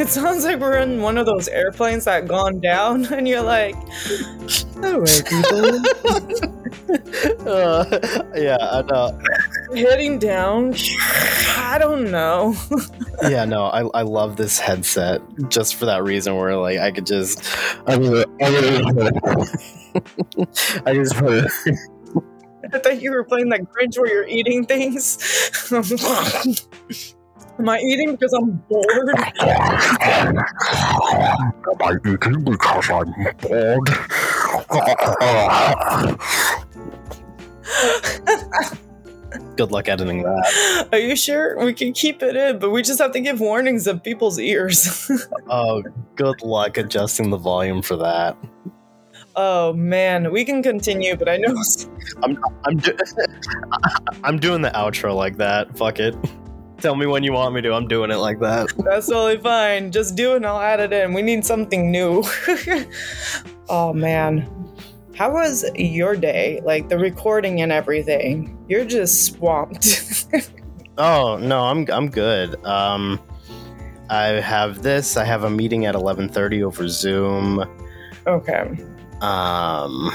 It sounds like we're in one of those airplanes that gone down, and you're like, "All right, people, Uh, yeah, I know. heading down." I don't know. Yeah, no, I, I love this headset just for that reason. Where like I could just, I mean, I, mean, I just put I thought you were playing that Grinch where you're eating things. Am I eating because I'm bored? Am I eating because I'm bored? good luck editing that. Are you sure? We can keep it in, but we just have to give warnings of people's ears. Oh, good luck adjusting the volume for that. oh man, we can continue, but I know I'm I'm do- I'm doing the outro like that. Fuck it. Tell me when you want me to. I'm doing it like that. that's totally fine. Just do it and I'll add it in. We need something new. oh man. How was your day? Like the recording and everything? You're just swamped. Oh no, I'm I'm good. Um, I have this. I have a meeting at 11:30 over Zoom. okay. Um,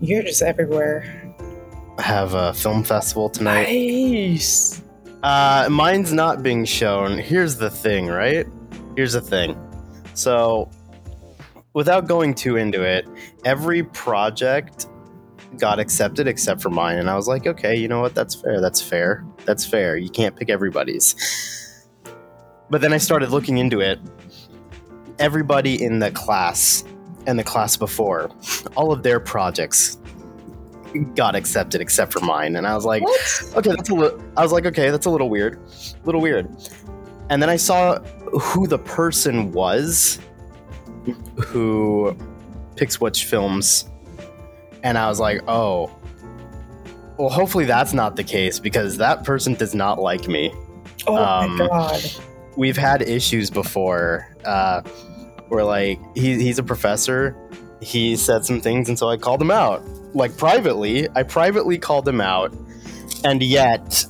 You're just everywhere. I have a film festival tonight. Nice. Uh, mine's not being shown. Here's the thing, right? Here's the thing. So, without going too into it, every project got accepted except for mine, and I was like, okay, you know what? That's fair. That's fair. That's fair. You can't pick everybody's. But then I started looking into it. Everybody in the class and the class before, all of their projects got accepted except for mine, and I was like, What? okay, that's a little. I was like, okay, that's a little weird, a little weird. And then I saw who the person was who picks which films, and I was like, oh, well, hopefully that's not the case because that person does not like me. Oh Um, my god. We've had issues before uh, where like he, he's a professor. He said some things, and so I called him out, like privately. I privately called him out, and yet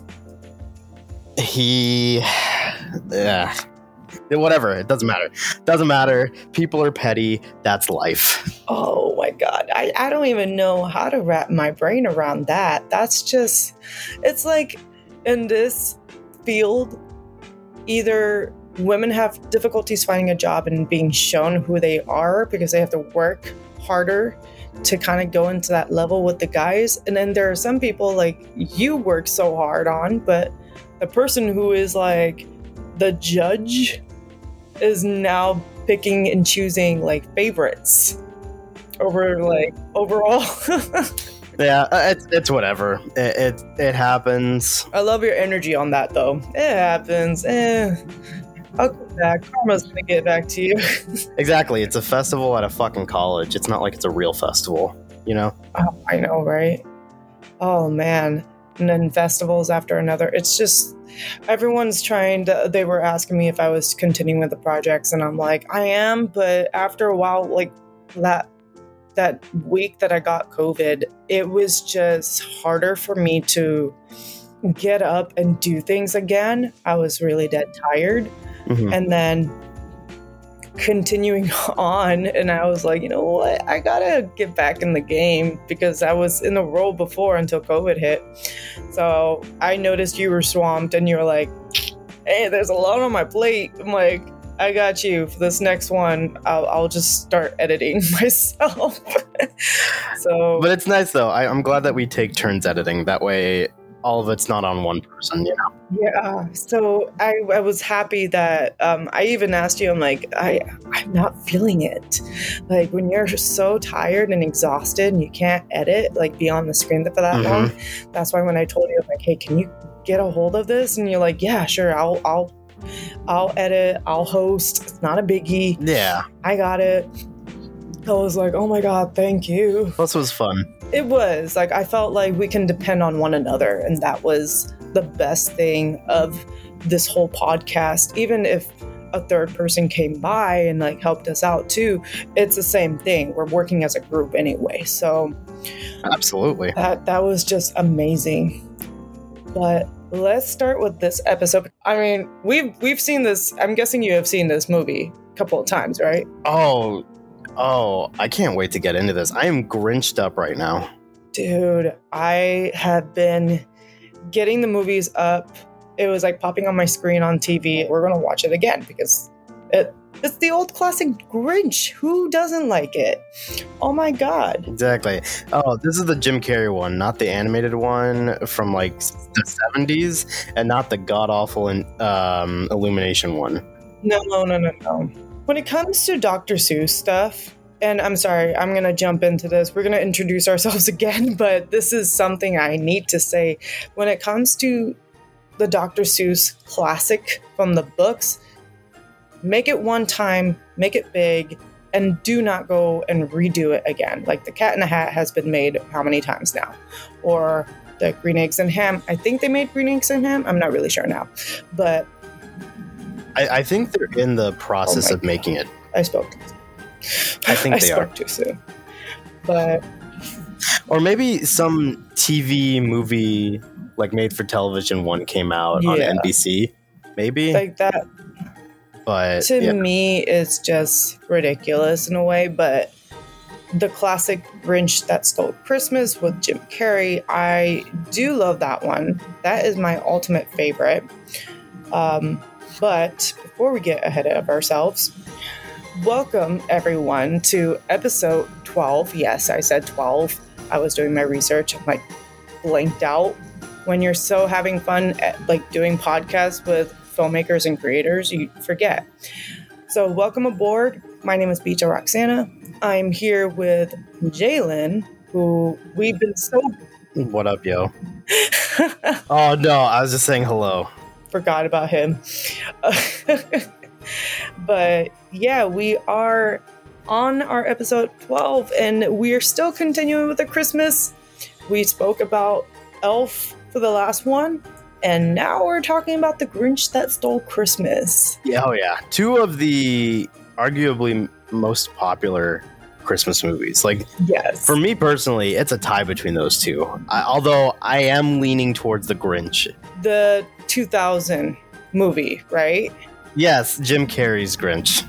he, yeah, whatever. It doesn't matter. Doesn't matter. People are petty. That's life. Oh my god. I, I don't even know how to wrap my brain around that. That's just it's like in this field, either women have difficulties finding a job and being shown who they are because they have to work harder to kind of go into that level with the guys. And then there are some people like you work so hard on, but the person who is like the judge is now picking and choosing like favorites over like overall. Yeah, uh, it's, it's whatever. It, it it happens. I love your energy on that though. It happens. Eh. I'll come back. Karma's gonna get back to you. Exactly. It's a festival at a fucking college. It's not like it's a real festival. You know. Oh, I know, right? Oh man. And then festivals after another. It's just everyone's trying to they were asking me if I was continuing with the projects and I'm like, I am, but after a while, like that that week that I got COVID, it was just harder for me to get up and do things again. I was really dead tired. Mhm. and then continuing on and i was like you know what i gotta get back in the game because i was in the role before until covid hit so i noticed you were swamped and you're like hey there's a lot on my plate i'm like i got you for this next one i'll, I'll just start editing myself so But it's nice though. I, I'm glad that we take turns editing. That way, all of it's not on one person. You know. Yeah. So I, I was happy that um, I even asked you, I'm like, I, I'm not feeling it. Like when you're so tired and exhausted and you can't edit, like be on the screen for that Mhm. long. That's why when I told you, I'm like, hey, can you get a hold of this? And you're like, yeah, sure. I'll, I'll, I'll edit. I'll host. It's not a biggie. Yeah. I got it. I was like, oh my God, thank you. Plus, was fun. It was like I felt like we can depend on one another, and that was the best thing of this whole podcast. Even if a third person came by and like helped us out too, it's the same thing. We're working as a group anyway, so Absolutely. that that was just amazing. But let's start with this episode. I mean, we've we've seen this. I'm guessing you have seen this movie a couple of times, right? Oh, oh, I can't wait to get into this. I am grinched up right now. Dude, I have been getting the movies up. It was like popping on my screen on TV. We're gonna watch it again because it it's the old classic Grinch. Who doesn't like it? Oh my god. Exactly. Oh, this is the Jim Carrey one, not the animated one from like the 70s, and not the god awful um, Illumination one. No, no, no, no, no. When it comes to Dr. Seuss stuff, and I'm sorry, I'm going to jump into this. We're going to introduce ourselves again, but this is something I need to say. When it comes to the Dr. Seuss classic from the books, make it one time, make it big, and do not go and redo it again. Like the Cat in the Hat has been made how many times now? Or the Green Eggs and Ham. I think they made Green Eggs and Ham. I'm not really sure now, but I, I think they're in the process Oh of making it. I spoke. I think I they spoke are. too soon. But Or maybe some TV movie, like made for television one, came out on NBC. Maybe, like that but to yeah. me it's just ridiculous in a way. But the classic Grinch that stole Christmas with Jim Carrey, I do love that one. That is my ultimate favorite. Um, but before we get ahead of ourselves, welcome everyone to episode 12. Yes, I said 12. I was doing my research. I'm like blanked out. When you're so having fun at like doing podcasts with filmmakers and creators, you forget. So, welcome aboard. My name is Bita Roxana. I'm here with Jalen, who we've been so what up, yo? Oh no, I was just saying hello. Forgot about him. but yeah, we are on our episode 12 and we are still continuing with the Christmas. We spoke about Elf for the last one, and now we're talking about the Grinch that stole Christmas. Yeah, oh yeah, two of the arguably most popular Christmas movies. Like Yes. for me personally, it's a tie between those two. I, although I am leaning towards the Grinch. the 2000 movie, right? Yes, Jim Carrey's Grinch.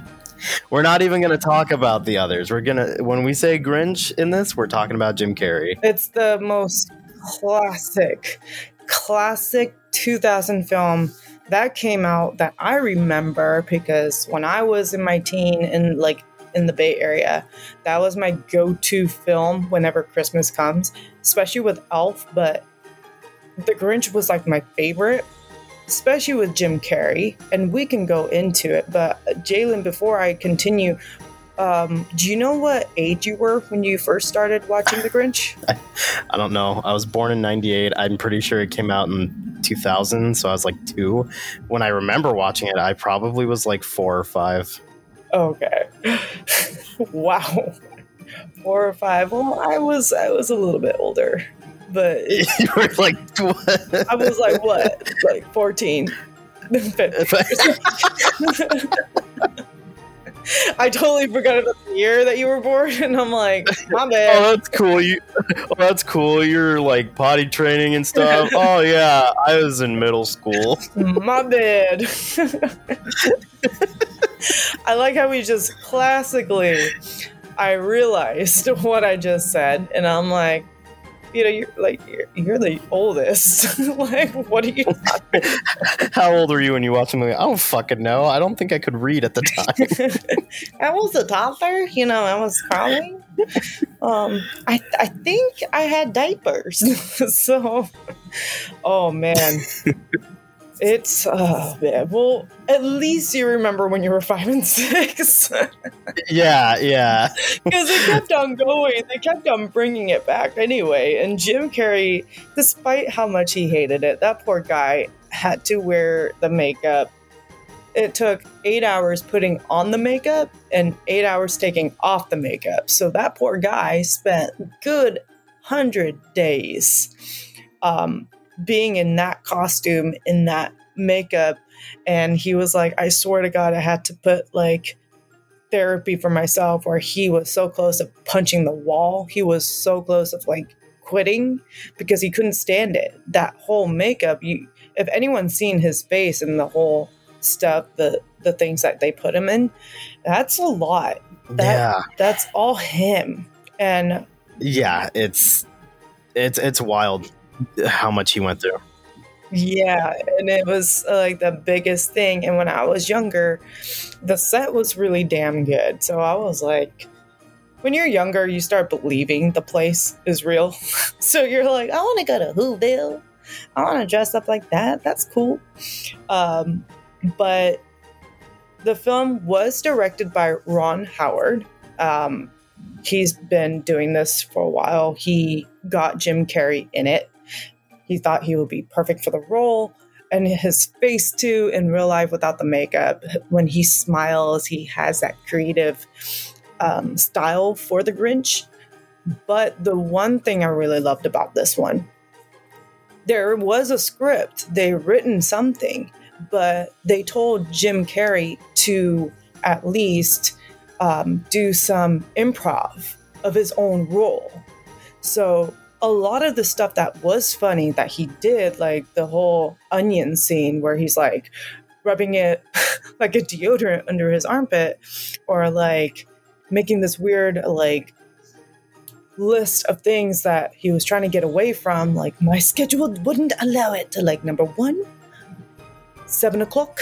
We're not even going to talk about the others. We're going to when we say Grinch in this, we're talking about Jim Carrey. It's the most classic, classic 2000 film that came out that I remember because when I was in my teen and like in the Bay Area, that was my go to film whenever Christmas comes, especially with Elf. But The Grinch was like my favorite, especially with Jim Carrey. And we can go into it. But uh, Jalen, before I continue, um, do you know what age you were when you first started watching The Grinch? I don't know. I was born in 98. I'm pretty sure it came out in 2000, so I was like 2. When I remember watching it, I probably was like 4 or 5. Okay. wow. Four or five. Well, I was I was a little bit older, but you were like what? I was like what, like fourteen. I totally forgot about the year that you were born, and I'm like, my Oh, that's cool. You, oh, that's cool. You're like potty training and stuff. Oh yeah, I was in middle school. My bad. I like how we just classically, I realized what I just said, and I'm like, you know, you're like, you're, you're the oldest. like, what are you? How old were you when you watched the movie? I don't fucking know. I don't think I could read at the time. I was a toddler, you know, I was crawling. Um, I, I think I had diapers. so, oh man. It's, oh man. Well, at least you remember when you were five and six. yeah, yeah. Because it kept on going. They kept on bringing it back anyway. And Jim Carrey, despite how much he hated it, that poor guy had to wear the makeup. It took eight hours putting on the makeup and eight hours taking off the makeup. So that poor guy spent good hundred days um, being in that costume, in that makeup. And he was like, I swear to God, I had to put like therapy for myself where he was so close to punching the wall. He was so close of like quitting because he couldn't stand it. That whole makeup, you if anyone's seen his face and the whole stuff, the the things that they put him in, that's a lot. That, yeah, That's all him. And yeah, it's it's it's wild how much he went through. Yeah, and it was uh, like the biggest thing. And when I was younger, the set was really damn good. So I was like, when you're younger, you start believing the place is real. so you're like, I want to go to Whoville. I want to dress up like that. That's cool. Um, but the film was directed by Ron Howard. Um, he's been doing this for a while. He got Jim Carrey in it he thought he would be perfect for the role. And his face, too, in real life without the makeup, when he smiles, he has that creative um, style for the Grinch. But the one thing I really loved about this one, there was a script, they written something, but they told Jim Carrey to at least um, do some improv of his own role. So a lot of the stuff that was funny that he did, like the whole onion scene where he's like rubbing it like a deodorant under his armpit, or like making this weird, like, list of things that he was trying to get away from. Like, my schedule wouldn't allow it to, like, number one, seven o'clock,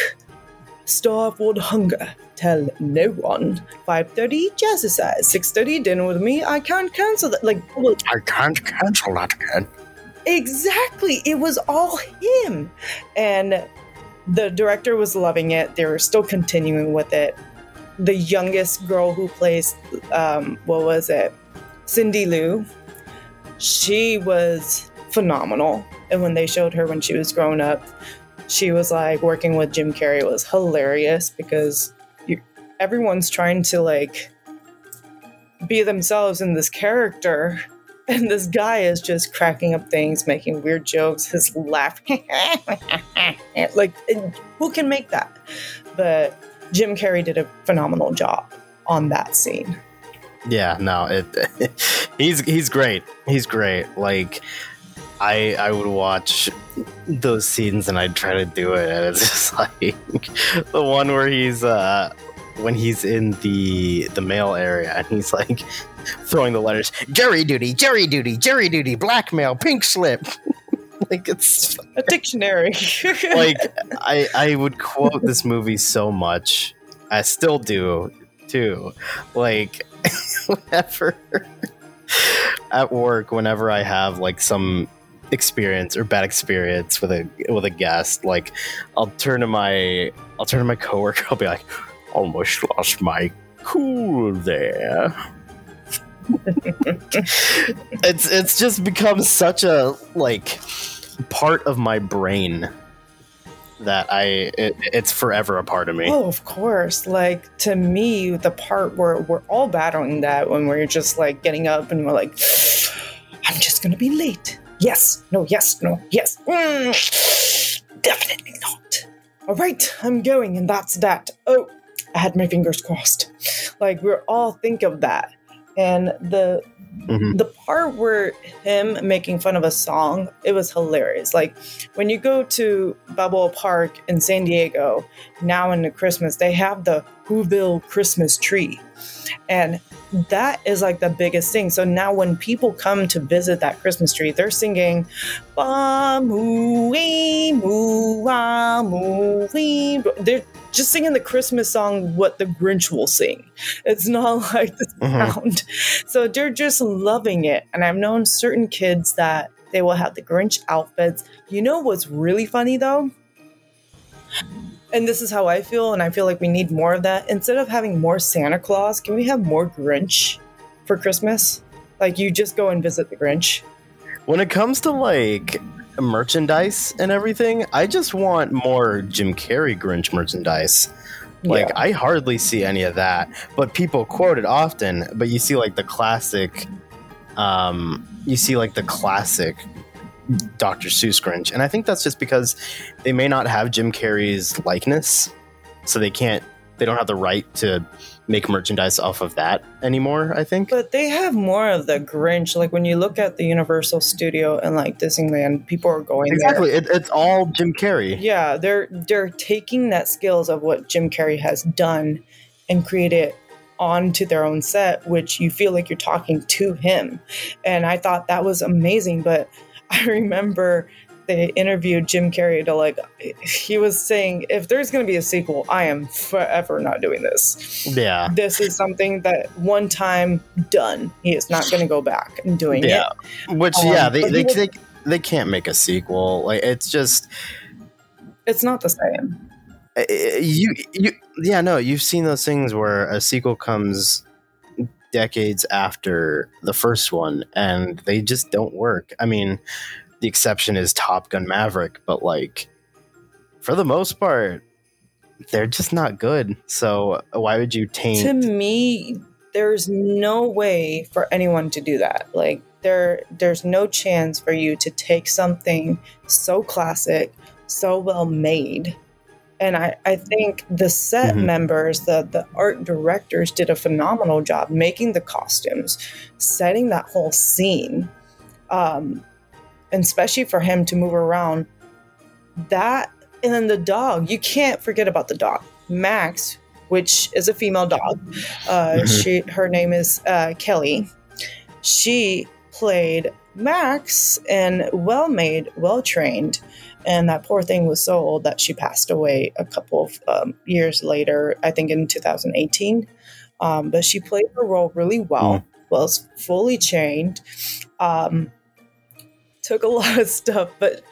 with hunger. Tell no one. 5.30, jazzercise. 6.30, dinner with me. I can't cancel that. Like, well, I can't cancel that again. Exactly. It was all him. And the director was loving it. They were still continuing with it. The youngest girl who plays, um, what was it? Cindy Lou. She was phenomenal. And when they showed her when she was growing up, she was like working with Jim Carrey was hilarious because you, everyone's trying to like be themselves in this character and this guy is just cracking up things, making weird jokes, his laugh. like, who can make that? But Jim Carrey did a phenomenal job on that scene. Yeah, no, it, he's he's great. He's great. Like I I would watch those scenes and I'd try to do it and it's just like the one where he's uh when he's in the the mail area and he's like throwing the letters Jerry duty, Jerry duty, Jerry duty, blackmail, pink slip. like it's A dictionary. like I I would quote this movie so much. I still do too. Like whenever at work, whenever I have like some experience or bad experience with a with a guest, like I'll turn to my I'll turn to my coworker. I'll be like, almost lost my cool there. it's it's just become such a like part of my brain that I it, it's forever a part of me. Oh, of course. Like to me, the part where we're all battling that when we're just like getting up and we're like, I'm just gonna be late. Yes, no, yes, no, yes. Mm, definitely not. All right, I'm going, and that's that. Oh, I had my fingers crossed. Like we're all think of that, and the Mhm. the part where him making fun of a song, it was hilarious. Like when you go to Balboa Park in San Diego now in the Christmas, they have the Whoville Christmas tree. And that is like the biggest thing. So now when people come to visit that Christmas tree, they're singing Ba moo moo moo. They're just singing the Christmas song what the Grinch will sing. It's not like the Mhm. sound. So they're just loving it. And I've known certain kids that they will have the Grinch outfits. You know what's really funny though? And this is how I feel, and I feel like we need more of that. Instead of having more Santa Claus, can we have more Grinch for Christmas? Like you just go and visit the Grinch. When it comes to like merchandise and everything, I just want more Jim Carrey Grinch merchandise. Like Yeah. I hardly see any of that, but people quote it often. But you see like the classic, um, you see like the classic Dr. Seuss Grinch, and I think that's just because they may not have Jim Carrey's likeness, so they can't they don't have the right to make merchandise off of that anymore. I think. But they have more of the Grinch. Like when you look at the Universal Studio and like Disneyland, people are going exactly. there. It, it's all Jim Carrey. Yeah, they're they're taking that skills of what Jim Carrey has done and create it onto their own set, which you feel like you're talking to him. And I thought that was amazing. But I remember they interviewed Jim Carrey to like, he was saying, if there's going to be a sequel, I am forever not doing this. Yeah. This is something that one time done. He is not going to go back and doing Yeah. it. Which Um, yeah, they they, was- they they can't make a sequel. Like it's just It's not the same. you you yeah no you've seen those things where a sequel comes decades after the first one and they just don't work. I mean the exception is top gun maverick but like for the most part they're just not good. So uh, why would you taint to me there's no way for anyone to do that. Like there there's no chance for you to take something so classic so well made and i i think the set Mhm. members the the art directors did a phenomenal job making the costumes setting that whole scene um and especially for him to move around that and then the dog you can't forget about the dog max which is a female dog uh, Mhm. she her name is uh, kelly she played max and well made well trained and that poor thing was so old that she passed away a couple of um, years later i think in 2018 um, but she played her role really well was fully trained um, took a lot of stuff but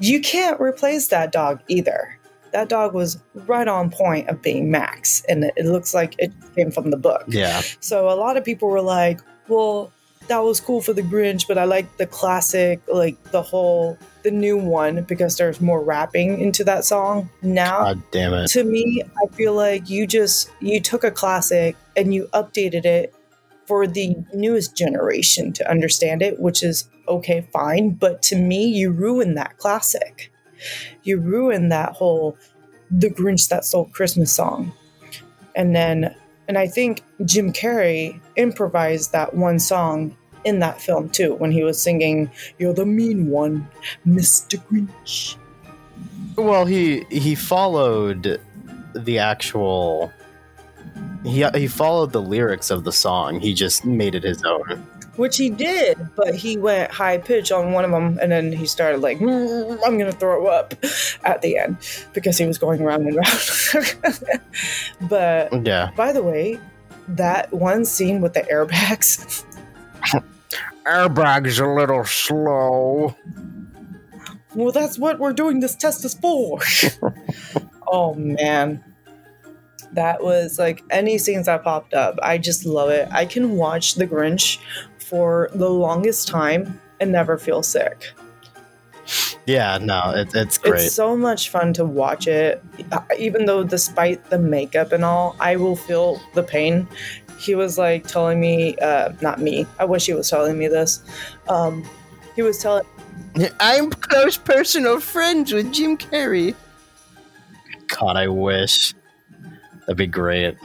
you can't replace that dog either. That dog was right on point of being max and it, it looks like it came from the book. Yeah. So a lot of people were like, well, that was cool for the Grinch, but I like the classic, like the whole, the new one because there's more rapping into that song now. god damn it to me, I feel like you just, you took a classic and you updated it for the newest generation to understand it, which is okay, fine. But to me, you ruined that classic. You ruined that whole, the Grinch that stole Christmas song. And then and I think Jim Carrey improvised that one song in that film too, when he was singing, You're the mean one, Mr. Grinch. Well, he he followed the actual. He he followed the lyrics of the song. He just made it his own. Which he did, but he went high pitch on one of them, and then he started like, "Mm, I'm gonna throw up at the end because he was going round and round. but Yeah. by the way, that one scene with the airbags, Airbag's a little slow. well, that's what we're doing this test is for. oh man. That was like any scenes that popped up. I just love it. I can watch The Grinch for the longest time and never feel sick. Yeah. No, it, it's great. It's so much fun to watch it. Even though, despite the makeup and all, I will feel the pain. He was like telling me, uh, not me, I wish he was telling me this. Um, he was telling, I'm close personal friends with Jim Carrey. God, I wish. That'd be great.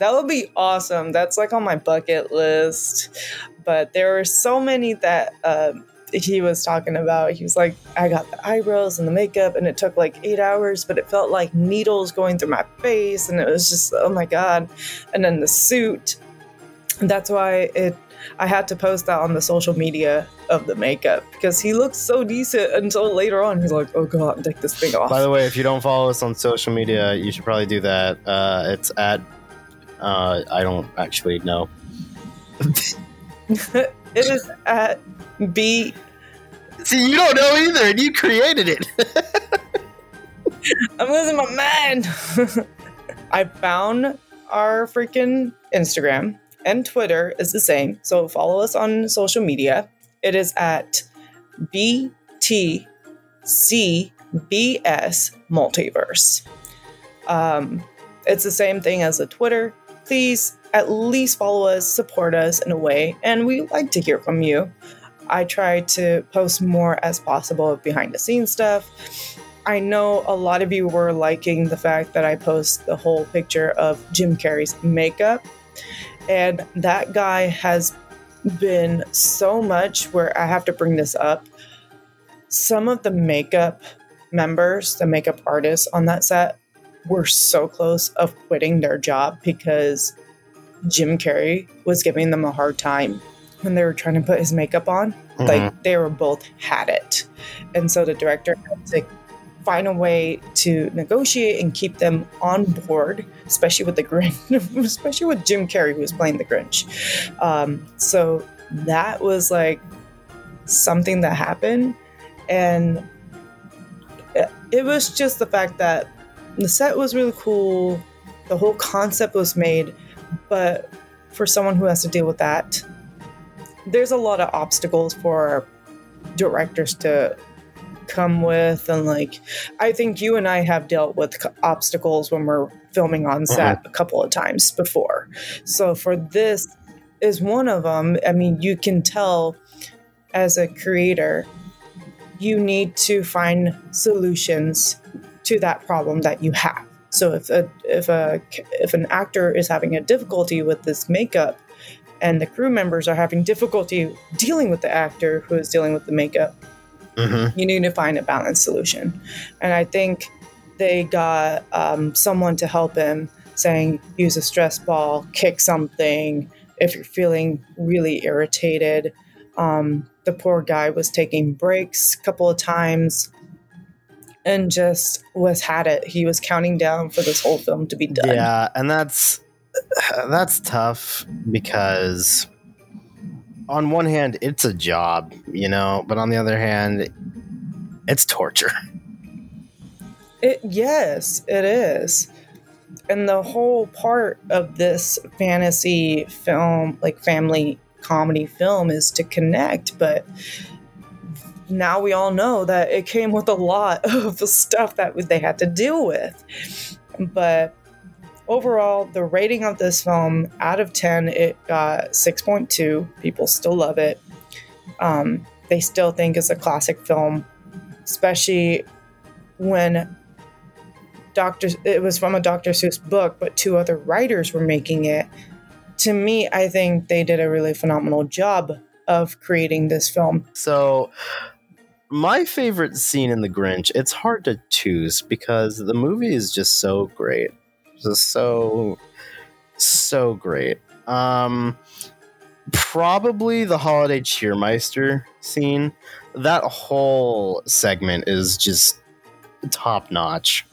That would be awesome. That's like on my bucket list. But there were so many that um he was talking about. He was like, I got the eyebrows and the makeup, and it took like eight hours, but it felt like needles going through my face, and it was just, oh my god. And then the suit. That's why it. I had to post that on the social media of the makeup because he looked so decent until later on. He's like, "Oh God, take this thing off." By the way, if you don't follow us on social media, you should probably do that. Uh, it's at. Uh, I don't actually know. it is at B See, you don't know either, and you created it. I'm losing my mind. I found our freaking Instagram and Twitter is the same. So follow us on social media. It is at BTCVS Multiverse. Um, it's the same thing as the Twitter. Please at least follow us, support us in a way, and we like to hear from you. I try to post more as possible of behind the scenes stuff. I know a lot of you were liking the fact that I post the whole picture of Jim Carrey's makeup. And that guy has been so much where I have to bring this up. Some of the makeup members, the makeup artists on that set, were so close of quitting their job because Jim Carrey was giving them a hard time when they were trying to put his makeup on. Mhm. Like they were both had it. And so the director had to find a way to negotiate and keep them on board, especially with the Grinch, especially with Jim Carrey who was playing the Grinch. Um, so that was like something that happened. And it was just the fact that the set was really cool, the whole concept was made, but for someone who has to deal with that, there's a lot of obstacles for directors to come with. And like i think you and i have dealt with c- obstacles when we're filming on set uh-huh. a couple of times before. So for this is one of them i mean you can tell as a creator you need to find solutions to that problem that you have so if a if a if an actor is having a difficulty with this makeup and the crew members are having difficulty dealing with the actor who is dealing with the makeup Mhm. you need to find a balanced solution. And I think they got um, someone to help him saying, use a stress ball, kick something if you're feeling really irritated. Um, the poor guy was taking breaks a couple of times and just was had it. He was counting down for this whole film to be done. Yeah, and that's that's tough because on one hand it's a job, you know, but on the other hand it's torture. It, yes, it is. And the whole part of this fantasy film, like family comedy film, is to connect. But now we all know that it came with a lot of the stuff that they had to deal with. But overall, the rating of this film out of 10, it got 6.2. People still love it. Um, they still think it's a classic film, especially when Doctor it was from a Dr. Seuss book, but two other writers were making it. To me, I think they did a really phenomenal job of creating this film. So my favorite scene in The Grinch, it's hard to choose because the movie is just so great. Just so so great. Um probably the holiday cheermeister scene. That whole segment is just top notch.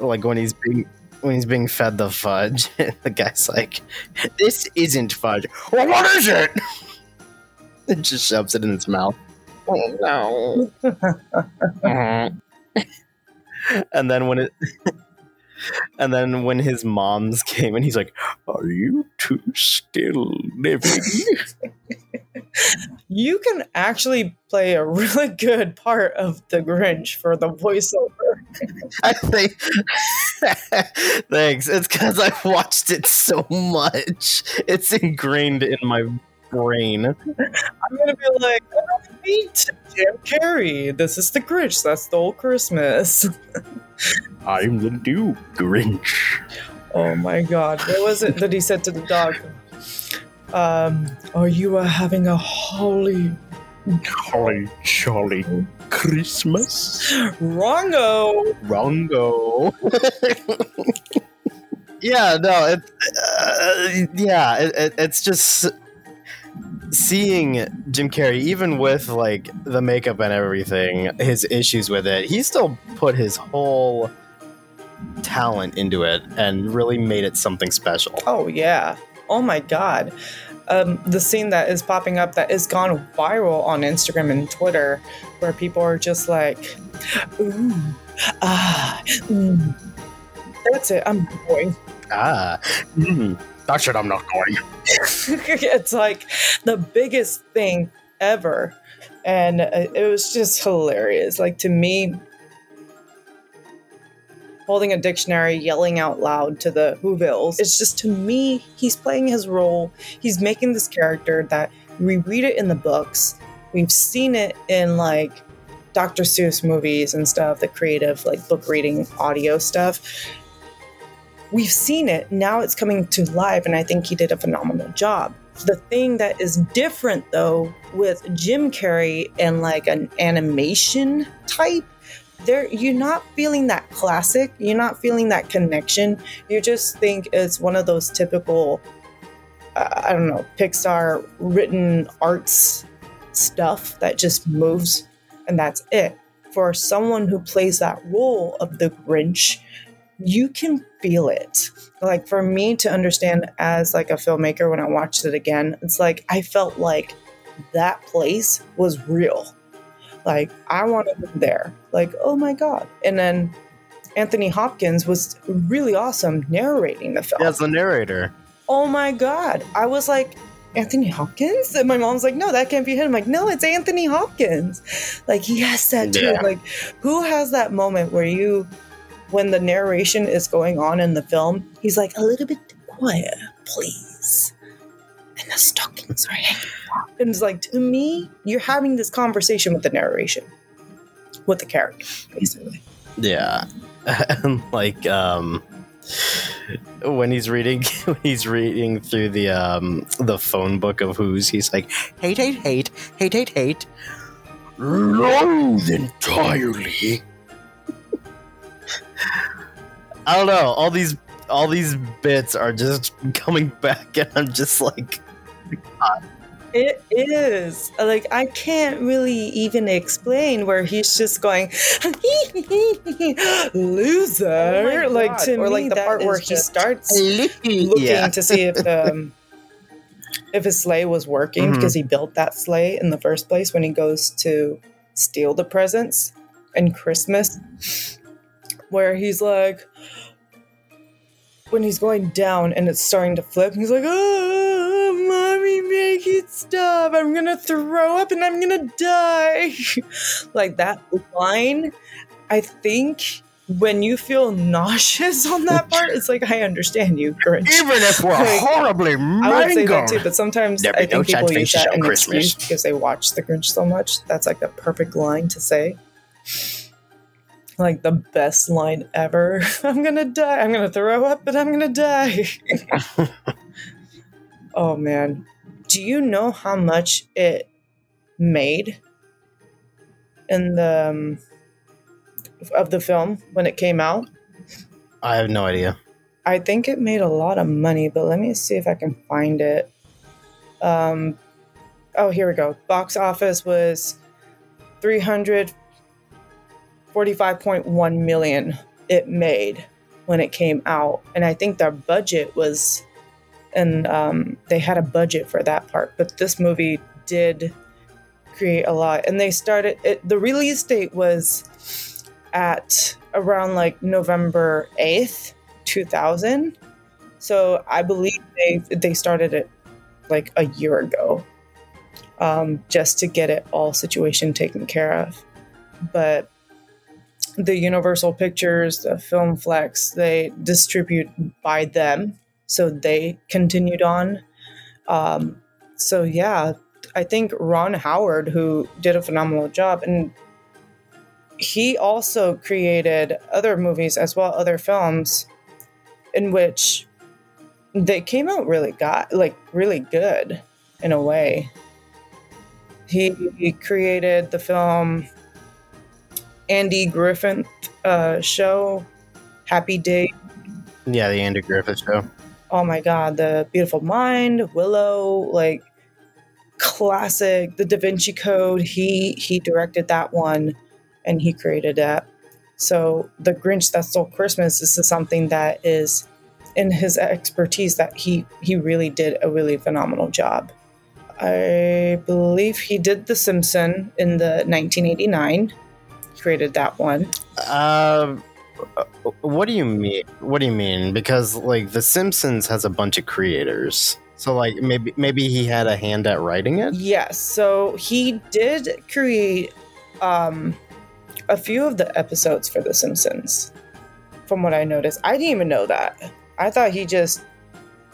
Like when he's being when he's being fed the fudge, the guy's like, "This isn't fudge. Well, what is it?" and just shoves it in its mouth. Oh no! and then when it, and then when his mom's came and he's like, "Are you two still living?" You can actually play a really good part of the Grinch for the voiceover. I think. Thanks. It's because I've watched it so much. It's ingrained in my brain. I'm gonna be like, oh, meet Jim Carrey. This is the Grinch. That's the old Christmas. I'm the new Grinch. Oh my god. What was it that he said to the dog? Um, are you uh, having a holly Holly jolly Christmas. wrongo? Rongo. yeah, no, it, uh, yeah, it, it, it's just seeing Jim Carrey, even with like the makeup and everything, his issues with it, he still put his whole talent into it and really made it something special. Oh yeah. Oh my god. Um, the scene that is popping up that is gone viral on Instagram and Twitter, where people are just like, ooh, ah, mm. That's it. I'm going. Ah, mm, That's shit, I'm not going. it's like the biggest thing ever. And it was just hilarious. Like to me, holding a dictionary, yelling out loud to the Whovilles, it's just to me, he's playing his role. He's making this character that we read it in the books. We've seen it in like Dr. Seuss movies and stuff, the creative like book reading audio stuff. We've seen it. Now it's coming to life, and I think he did a phenomenal job. The thing that is different though with Jim Carrey and like an animation type, there you're not feeling that classic, you're not feeling that connection. You just think it's one of those typical uh, I don't know, Pixar written arts stuff that just moves and that's it. For someone who plays that role of the Grinch, you can feel it. Like for me to understand as like a filmmaker when I watched it again, it's like I felt like that place was real. Like I wanted them there. Like, oh my God. And then Anthony Hopkins was really awesome narrating the film. As the narrator. Oh my God. I was like, Anthony Hopkins? And my mom's like, no, that can't be him. I'm like, no, it's Anthony Hopkins. Like, he has that too. Yeah. Like, who has that moment where you, when the narration is going on in the film, he's like, a little bit quiet, please. And the stockings are hanging out. And it's like, to me, you're having this conversation with the narration, with the character, basically. Yeah. and like um when he's reading when he's reading through the um the phone book of who's he's like hate hate hate hate hate hate Loathe entirely. I don't know all these all these bits are just coming back and I'm just like God. It is. Like, I can't really even explain where he's just going, loser. Oh my like, God. to Or, me, like, the part where he starts looking yeah to see if um, if his sleigh was working Mhm. because he built that sleigh in the first place when he goes to steal the presents and Christmas, where he's like, when he's going down and it's starting to flip, he's like, "Oh, mommy, make it stop! I'm gonna throw up and I'm gonna die." like that line, I think. When you feel nauseous on that part, it's like I understand you, Grinch. Even if we're Like, horribly I would say that too, but sometimes I be no think people use that on in Christmas. excuse because they watch The Grinch so much. That's like the perfect line to say. Like the best line ever. I'm gonna die. I'm gonna throw up, but I'm gonna die. oh man, do you know how much it made in the um, of the film when it came out? I have no idea I think it made a lot of money, but let me see if I can find it. Um, oh, here we go. Box office was three hundred forty-five point one million. It made when it came out, and I think their budget was, and um, they had a budget for that part. But this movie did create a lot, and they started. It, the release date was at around like November eighth. 2000 so i believe they they started it like a year ago um, just to get it all situation taken care of but the universal pictures the film flex they distribute by them so they continued on um, so yeah i think ron howard who did a phenomenal job and he also created other movies as well other films in which they came out really got like really good in a way. He, he created the film Andy Griffith uh, show, Happy Day. yeah the Andy Griffith show Oh my God, The Beautiful Mind, Willow, like classic. The Da Vinci Code. He he directed that one, and he created that. So the Grinch that stole Christmas. Is something that is in his expertise that he he really did a really phenomenal job. I believe he did The Simpson in the 1989. Created that one. Um, what do you mean? What do you mean? Because like The Simpsons has a bunch of creators, so like maybe maybe he had a hand at writing it. Yes. So he did create um, a few of the episodes for The Simpsons, from what I noticed. I didn't even know that. I thought he just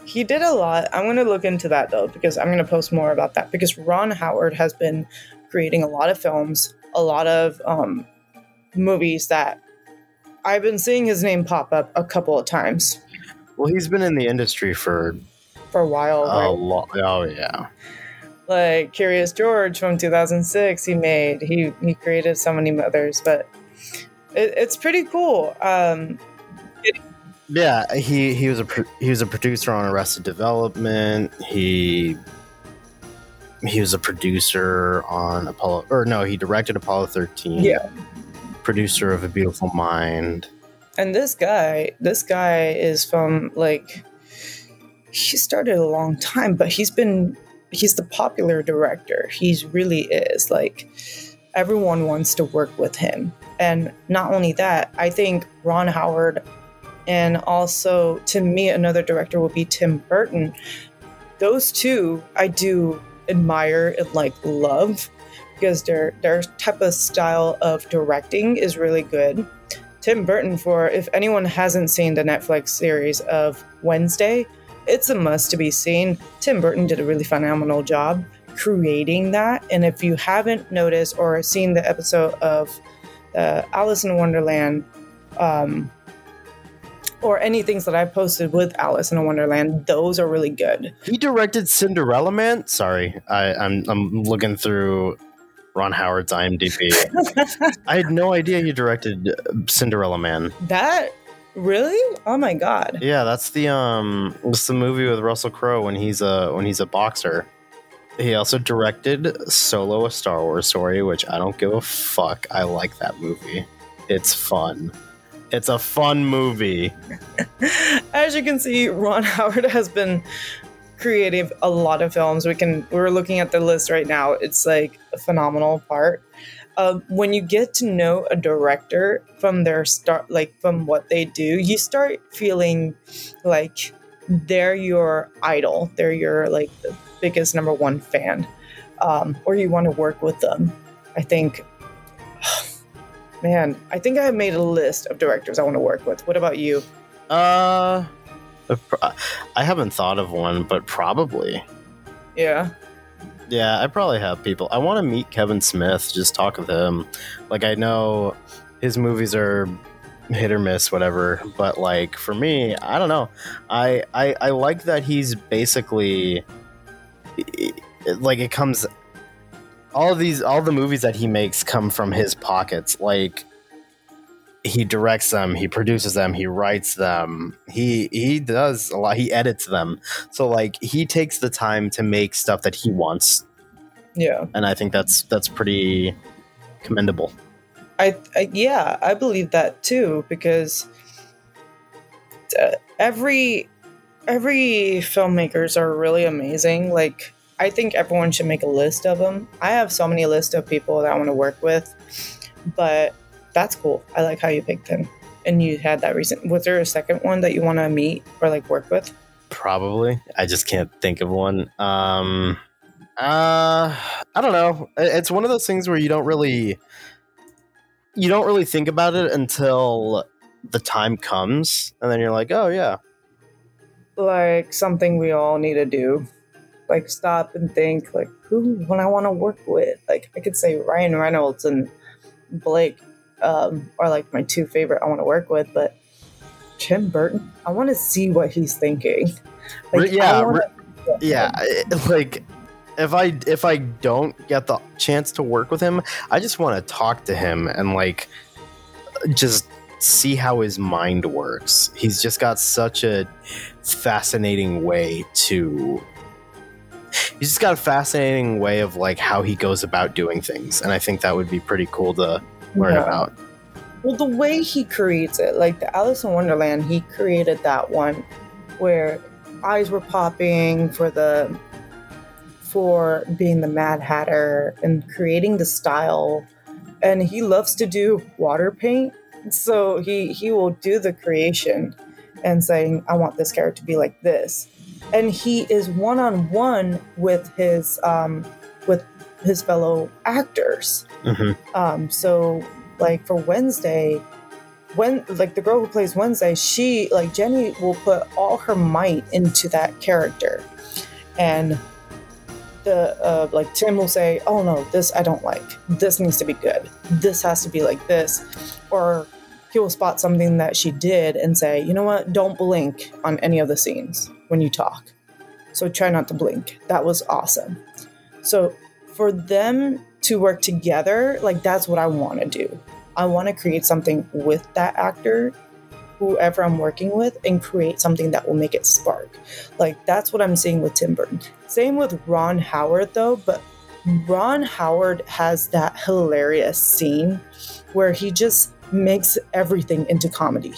he did a lot. I'm gonna look into that though because I'm gonna post more about that because Ron Howard has been creating a lot of films, a lot of um, movies that I've been seeing his name pop up a couple of times Well, he's been in the industry for for a while. a right? lot. Oh yeah. Like Curious George from 2006, he made. He he created so many others, but it, it's pretty cool. Um, Yeah, he he was a pro- he was a producer on Arrested Development. He he was a producer on Apollo, or no, he directed Apollo thirteen. Yeah. Producer of A Beautiful Mind. and this guy, this guy is from like he started a long time, but he's been he's the popular director. He's really is like everyone wants to work with him. And not only that, I think Ron Howard and also to me another director will be Tim Burton. Those two I do admire and like love because their their type of style of directing is really good. Tim Burton for if anyone hasn't seen the Netflix series of Wednesday, it's a must to be seen. Tim Burton did a really phenomenal job creating that. And if you haven't noticed or seen the episode of uh, Alice in Wonderland, um, or any things that I posted with Alice in Wonderland, those are really good. He directed Cinderella Man. Sorry, I, I'm I'm looking through Ron Howard's IMDb. I had no idea you directed Cinderella Man. That really? Oh my god! Yeah, that's the um, it's the movie with Russell Crowe when he's a when he's a boxer. He also directed Solo: A Star Wars Story, which I don't give a fuck. I like that movie. It's fun. It's a fun movie. As you can see, Ron Howard has been creating a lot of films. We can we're looking at the list right now. It's like a phenomenal part. Uh, when you get to know a director from their start, like from what they do, you start feeling like they're your idol. They're your like the biggest number one fan, um, or you want to work with them. I think. Man, I think I have made a list of directors I want to work with. What about you? Uh, I haven't thought of one, but probably. Yeah. Yeah, I probably have people. I want to meet Kevin Smith, just talk with him. Like, I know his movies are hit or miss, whatever. But like for me, I don't know. I I, I like that he's basically like it comes. All these, all the movies that he makes come from his pockets. Like he directs them, he produces them, he writes them. He he does a lot. He edits them. So like he takes the time to make stuff that he wants, Yeah. and I think that's that's pretty commendable. I, I yeah, I believe that too because uh, every every filmmakers are really amazing. Like I think everyone should make a list of them. I have so many lists of people that I want to work with, but that's cool. I like how you picked him. And you had that reason. Was there a second one that you want to meet or like work with? Probably. I just can't think of one. Um uh I don't know. It's one of those things where you don't really you don't really think about it until the time comes and then you're like, "Oh yeah." Like something we all need to do. Like stop and think like who when I want to work with. Like I could say Ryan Reynolds and Blake um, are like my two favorite I want to work with, but Tim Burton, I want to see what he's thinking. Re- yeah, wanna- Yeah, like if I if I don't get the chance to work with him, I just want to talk to him and like just see how his mind works. He's just got such a fascinating way to He's just got a fascinating way of like how he goes about doing things, and I think that would be pretty cool to learn Yeah. about. Well, the way he creates it, like the Alice in Wonderland, he created that one where eyes were popping for the for being the Mad Hatter and creating the style. And he loves to do water paint, so he he will do the creation and saying, "I want this character to be like this," and he is one on one with his um, with his fellow actors. hmm Um, so like for Wednesday, when like the girl who plays Wednesday, she like Jenny will put all her might into that character, and the uh, like Tim will say, "Oh no, this I don't like. This needs to be good. This has to be like this," or he will spot something that she did and say, "You know what? Don't blink on any of the scenes when you talk. So try not to blink." That was awesome. So for them to work together, like that's what I want to do. I want to create something with that actor whoever I'm working with and create something that will make it spark. Like that's what I'm seeing with Tim Burton. Same with Ron Howard though, but Ron Howard has that hilarious scene where he just makes everything into comedy.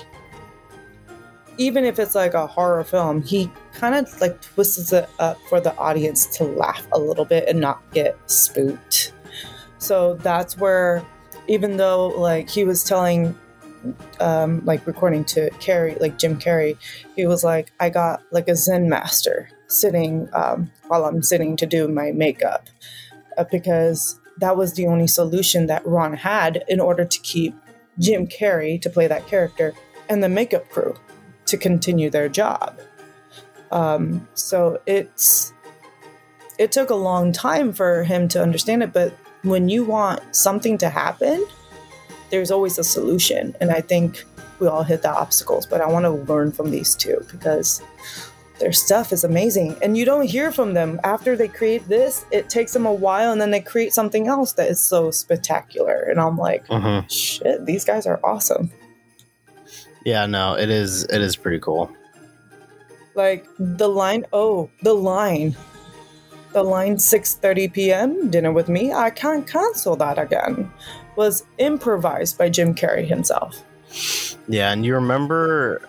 Even if it's like a horror film, he kind of like twists it up for the audience to laugh a little bit and not get spooked. So that's where even though like he was telling um, like recording to Carrey, like Jim Carrey, he was like, I got like a Zen master sitting um, while I'm sitting to do my makeup uh, because that was the only solution that Ron had in order to keep Jim Carrey to play that character and the makeup crew to continue their job. Um, so it's it took a long time for him to understand it, but when you want something to happen, there's always a solution. And I think we all hit the obstacles, but I want to learn from these two because their stuff is amazing. And you don't hear from them after they create this. It takes them a while and then they create something else that is so spectacular. And I'm like, Mhm. shit, these guys are awesome. Yeah, no, it is. It is pretty cool. Like the line, oh, the line. The line 6:30 p.m. dinner with me. I can't cancel that again. Was improvised by Jim Carrey himself. Yeah, and you remember,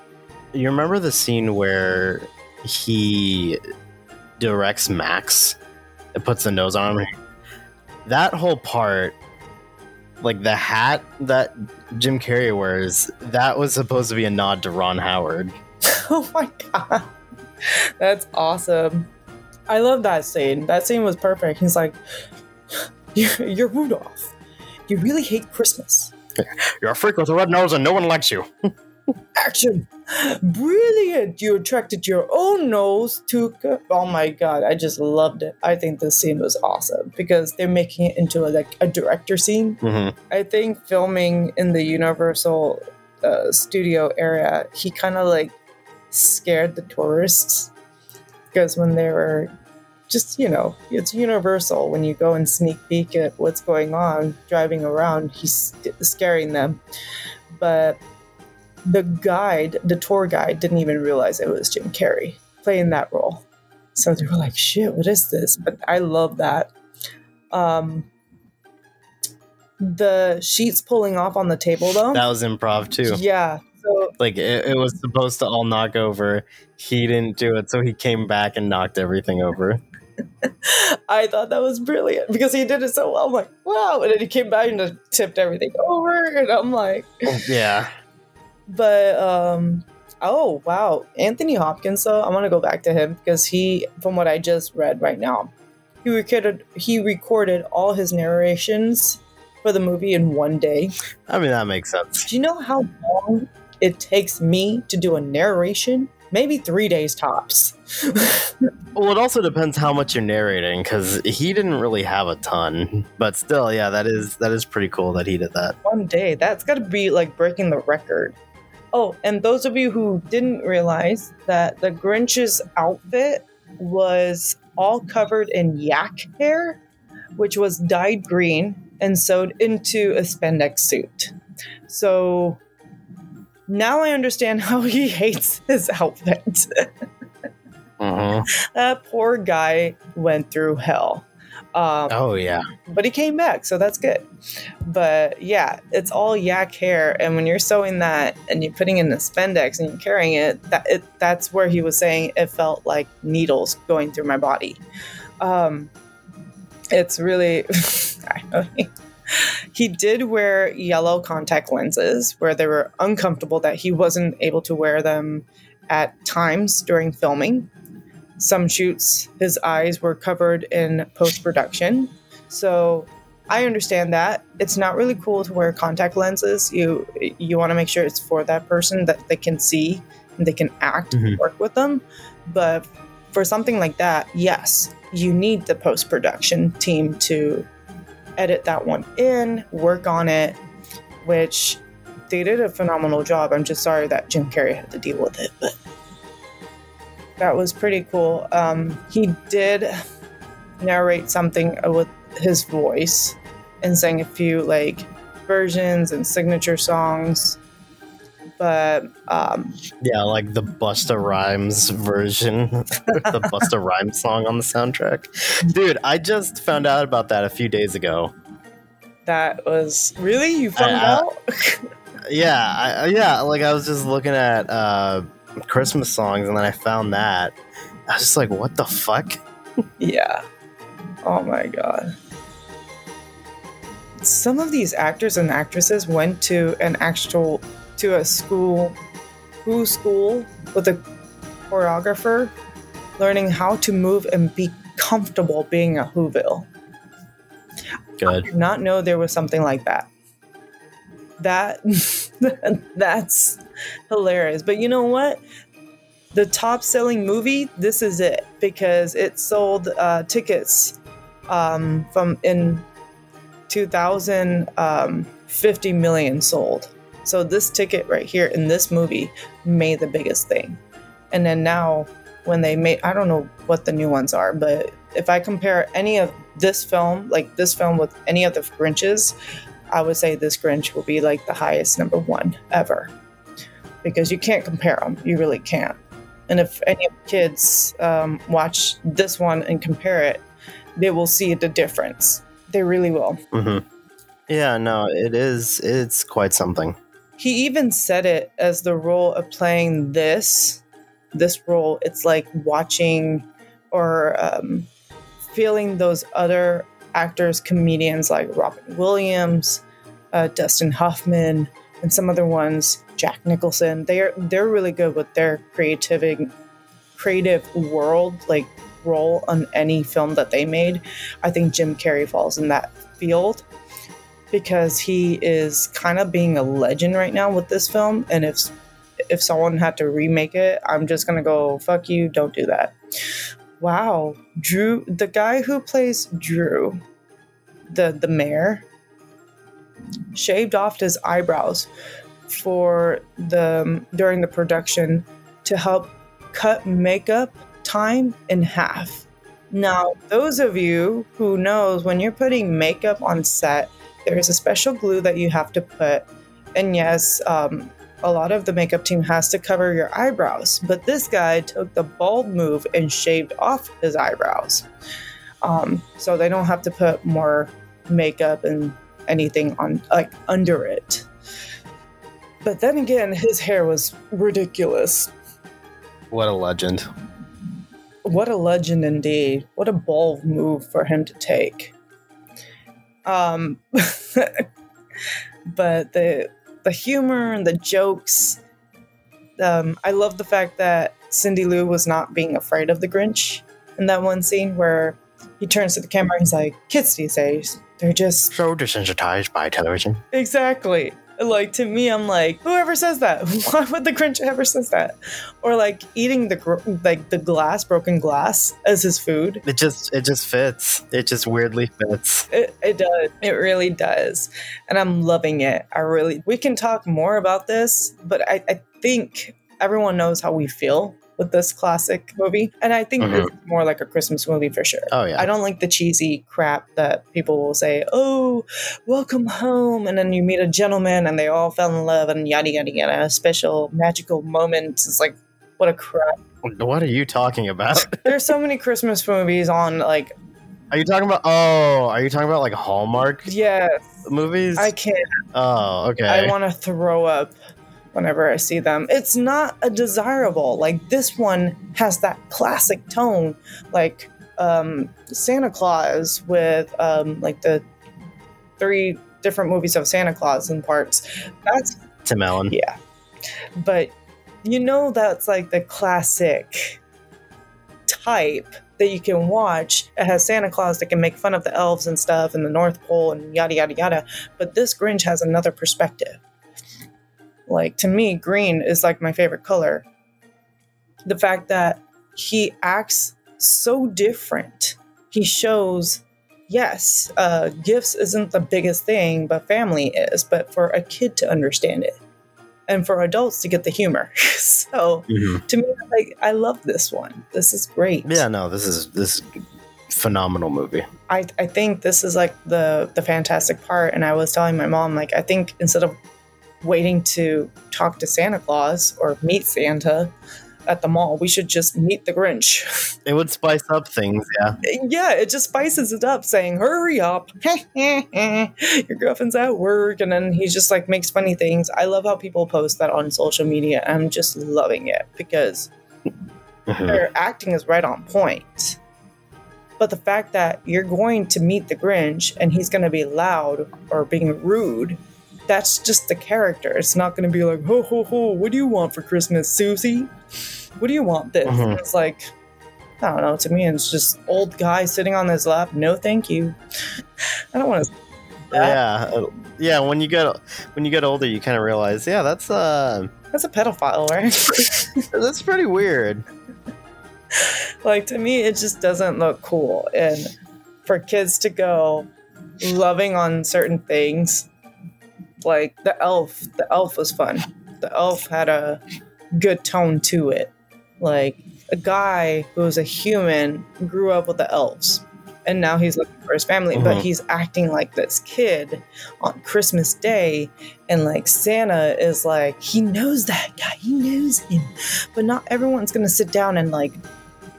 you remember the scene where he directs Max and puts the nose on him. That whole part, like the hat that Jim Carrey wears, that was supposed to be a nod to Ron Howard. Oh my god. That's awesome. I love that scene. That scene was perfect. He's like, You're, Rudolph. You really hate Christmas. You're a freak with a red nose, and no one likes you. Action! Brilliant! You attracted your own nose to. co- Oh my god, I just loved it. I think this scene was awesome because they're making it into a, like a director scene. hmm I think filming in the Universal uh, studio area, he kind of like scared the tourists because when they were just, you know, it's Universal. When you go and sneak peek at what's going on driving around, he's scaring them. But the guide, the tour guide, didn't even realize it was Jim Carrey playing that role. So they were like, shit, what is this? But I love that. Um, the sheets pulling off on the table though. That was improv too. Yeah. So Like it, it was supposed to all knock over. He didn't do it, so he came back and knocked everything over. I thought that was brilliant because he did it so well. I'm like, wow. And then he came back and just tipped everything over. And I'm like, Yeah. But um oh wow. Anthony Hopkins though, I want to go back to him because he from what I just read right now, he recorded he recorded all his narrations for the movie in one day. I mean that makes sense. Do you know how long it takes me to do a narration? Maybe three days tops. Well, it also depends how much you're narrating, because he didn't really have a ton. But still, yeah, that is that is pretty cool that he did that. One day. That's got to be like breaking the record. Oh, and those of you who didn't realize that the Grinch's outfit was all covered in yak hair, which was dyed green and sewed into a spandex suit. So now I understand how he hates his outfit. hmm that poor guy went through hell. Um, Oh yeah, but he came back, so that's good. But yeah, it's all yak hair, and when you're sewing that and you're putting in the spandex and you're carrying it, that it, that's where he was saying it felt like needles going through my body. Um, it's really, I don't know. he did wear yellow contact lenses where they were uncomfortable that he wasn't able to wear them at times during filming. Some shoots, his eyes were covered in post production. So I understand that. It's not really cool to wear contact lenses. You you want to make sure it's for that person that they can see and they can act and Mhm. work with them. But for something like that, yes, you need the post production team to edit that one in, work on it, which they did a phenomenal job. I'm just sorry that Jim Carrey had to deal with it, but that was pretty cool. Um, he did narrate something with his voice and sang a few like versions and signature songs. But um, Yeah, like the Busta Rhymes version, the Busta Rhymes song on the soundtrack. Dude, I just found out about that a few days ago. that was really you found I- out. Yeah, I, I- yeah, like I was just looking at uh, Christmas songs and then I found that. I was just like, what the fuck? yeah. Oh my god. Some of these actors and actresses went to an actual to a school, who school with a choreographer, learning how to move and be comfortable being a Whoville. Good. did not know there was something like that. That that's hilarious. But you know what? The top selling movie, this is it because it sold uh, tickets um, from in 2000, um, 50 million sold. So this ticket right here in this movie made the biggest thing. And then now when they made, I don't know what the new ones are, but if I compare any of this film, like this film with any of the Grinches, I would say this Grinch will be like the highest number one ever. Because you can't compare them. You really can't. And if any of the kids um, watch this one and compare it, they will see the difference. They really will. hmm Yeah, no, it is. It's quite something. He even said it as the role of playing this, this role. It's like watching or um, feeling those other actors, comedians like Robin Williams, uh, Dustin Hoffman, and some other ones, Jack Nicholson. They're they're really good with their creativity, creative world like role on any film that they made. I think Jim Carrey falls in that field because he is kind of being a legend right now with this film and if if someone had to remake it i'm just gonna go fuck you don't do that wow drew the guy who plays drew the the mayor shaved off his eyebrows for the during the production to help cut makeup time in half. Now those of you who knows when you're putting makeup on set there is a special glue that you have to put. And yes um, a lot of the makeup team has to cover your eyebrows but this guy took the bold move and shaved off his eyebrows um, so they don't have to put more makeup and anything on like under it but then again his hair was ridiculous What a legend. what a legend indeed. What a bold move for him to take. Um, but the the humor and the jokes. Um, I love the fact that Cindy Lou was not being afraid of the Grinch in that one scene where he turns to the camera and he's like, "Kids these days, they're just So desensitized by television. Exactly. Like to me, I'm like, whoever says that? Why would the Grinch ever says that? Or like eating the gr- like the glass, broken glass, as his food. It just it just fits. It just weirdly fits. It, it does. It really does, and I'm loving it. I really. We can talk more about this, but I, I think everyone knows how we feel with this classic movie, and I think uh-huh. this is more like a Christmas movie for sure. Oh yeah. I don't like the cheesy crap that people will say, oh, welcome home. And then you meet a gentleman and they all fell in love and yada, yada, yada. Special magical moments. It's like, what a crap. What are you talking about? There's so many Christmas movies on, like, Are you talking about? Oh, are you talking about like Hallmark yes, movies? I can't. oh, okay. I want to throw up whenever I see them. It's not a desirable. Like, this one has that classic tone, like um, Santa Claus with, um, like, the three different movies of Santa Claus in parts. That's Tim Allen. Yeah. But you know that's like the classic type that you can watch. It has Santa Claus that can make fun of the elves and stuff and the North Pole and yada yada yada. But this Grinch has another perspective. Like to me, green is like my favorite color. The fact that he acts so different. He shows, yes, uh, gifts isn't the biggest thing, but family is. But for a kid to understand it, and for adults to get the humor. so to me, like I love this one. This is great. Yeah, no, this is this is phenomenal movie. I, I think this is like the the fantastic part and i was telling my mom like i think instead of waiting to talk to santa claus or meet santa at the mall we should just meet the grinch It would spice up things, yeah. yeah it just spices it up saying hurry up your girlfriend's at work and then he just like makes funny things i love how people post that on social media i'm just loving it because Mhm. their acting is right on point. But the fact that you're going to meet the Grinch and he's going to be loud or being rude, that's just the character. It's not going to be like, ho, ho, ho, what do you want for Christmas, Susie? What do you want this? Mhm. It's like, I don't know. To me, it's just old guy sitting on his lap. No, thank you. I don't want to. Yeah, uh, yeah. When you get when you get older, you kind of realize, yeah, that's uh, That's a pedophile, right? that's pretty weird. like to me it just doesn't look cool and for kids to go loving on certain things like the elf the elf was fun the elf had a good tone to it like a guy who was a human grew up with the elves and now he's looking for his family but Mhm. he's acting like this kid on christmas day and like santa is like he knows that guy he knows him but not everyone's gonna sit down and like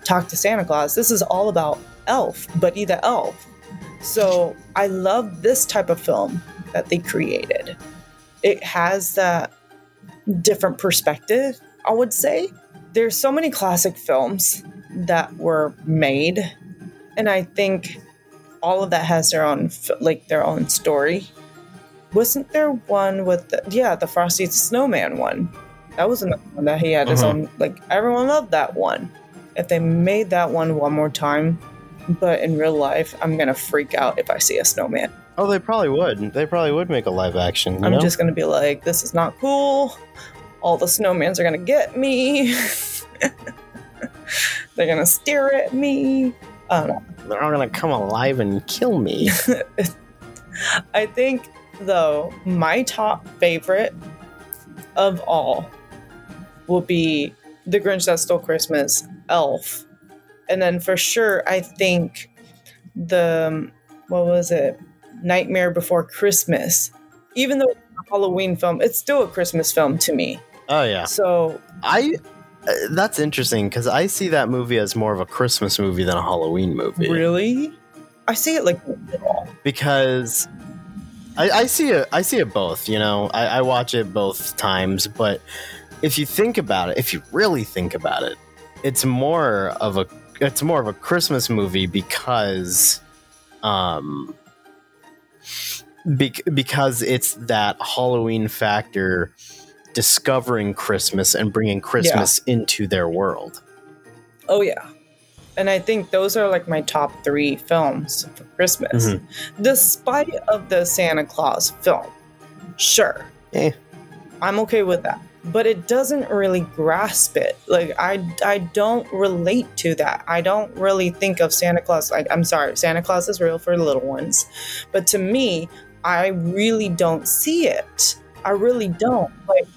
talk to Santa Claus. This is all about Elf, Buddy the Elf. So I love this type of film that they created. It has that different perspective, I would say. There's so many classic films that were made, and I think all of that has their own like their own story. Wasn't there one with the, yeah the Frosty the Snowman one? That was another one that he had his Mhm. own like everyone loved that one. If they made that one one more time, but in real life, I'm gonna freak out if I see a snowman. Oh, they probably would. They probably would make a live action. You I'm know? just gonna be like, this is not cool. All the snowmans are gonna get me. They're gonna stare at me. Don't. They're all gonna come alive and kill me. I think, though, my top favorite of all will be The Grinch That Stole Christmas, Elf. And then for sure, I think the, um, what was it? Nightmare Before Christmas. Even though it's a Halloween film, it's still a Christmas film to me. oh yeah, So, I. Uh, that's interesting because I see that movie as more of a Christmas movie than a Halloween movie. really? I see it like because I, I see it. I see it both. You know, I, I watch it both times. But if you think about it, if you really think about it, it's more of a it's more of a Christmas movie because, um, bec- because it's that Halloween factor discovering Christmas and bringing Christmas into their world. Oh yeah. And I think those are like my top three films for Christmas. Mhm. Despite of the Santa Claus film. Sure. Eh. I'm okay with that. But it doesn't really grasp it. Like I I don't relate to that. I don't really think of Santa Claus like I'm sorry, Santa Claus is real for little ones. But to me, I really don't see it. I really don't. Like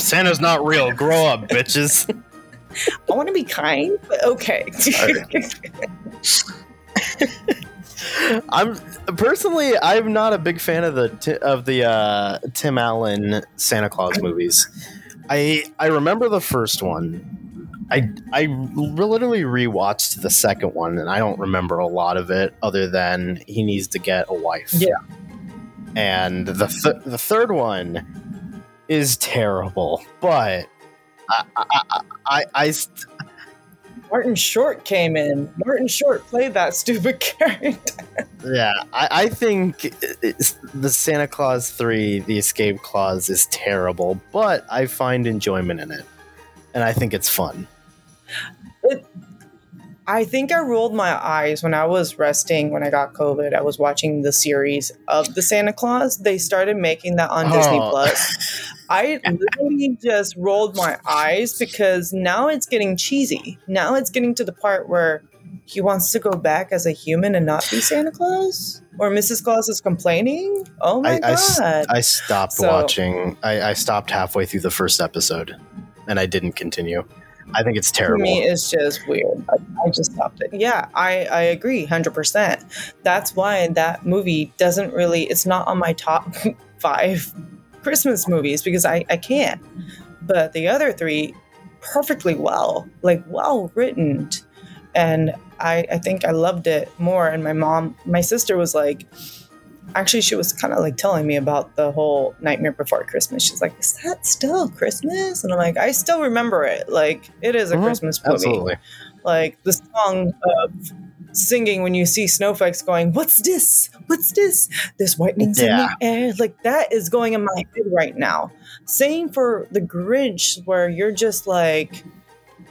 Santa's not real. Grow up, bitches. I want to be kind, but okay. I'm personally, I'm not a big fan of the of the uh, Tim Allen Santa Claus movies. I I remember the first one. I I literally rewatched the second one, and I don't remember a lot of it other than he needs to get a wife. Yeah. and the th- the third one is terrible, but I I I, I, I st- Martin Short came in. Martin Short played that stupid character. Yeah, I, I think the Santa Clause 3, the escape clause, is terrible, but I find enjoyment in it. And I think it's fun. I think I rolled my eyes when I was resting when I got COVID. I was watching the series of the Santa Claus. They started making that on Disney Oh. Plus. I literally just rolled my eyes because now it's getting cheesy. Now it's getting to the part where he wants to go back as a human and not be Santa Claus? Or Mrs. Claus is complaining? Oh my I, I god. I stopped So- watching. I, I stopped halfway through the first episode, and I didn't continue. I think it's terrible. me, it's just weird. I, I just stopped it. Yeah, I, I agree 100%. That's why that movie doesn't really, it's not on my top five Christmas movies because I, I can't. But the other three, perfectly well, like well written. And I, I think I loved it more. And my mom, my sister was like, actually, she was kind of like telling me about the whole Nightmare Before Christmas. She's like, is that still Christmas? And I'm like, I still remember it. Like, it is a Mhm. Christmas movie Absolutely. like the song of singing when you see snowflakes going, What's this? What's this? There's whitenings Yeah. in the air. Like that is going in my head right now. Same for the Grinch, where you're just like,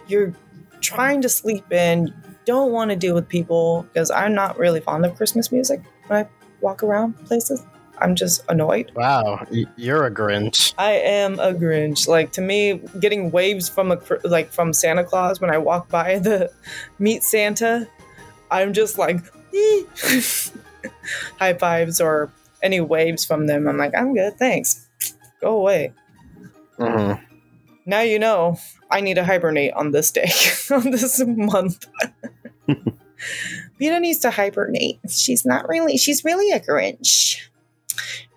you're trying to sleep in, don't want to deal with people because I'm not really fond of Christmas music when I walk around places. I'm just annoyed. Wow, you're a Grinch. I am a Grinch. Like to me, getting waves from a like from Santa Claus when I walk by the meet Santa, I'm just like high fives or any waves from them. I'm like, I'm good, thanks. Go away. Mhm. Now you know I need to hibernate on this day, on this month. Bita needs to hibernate. She's not really. She's really a Grinch.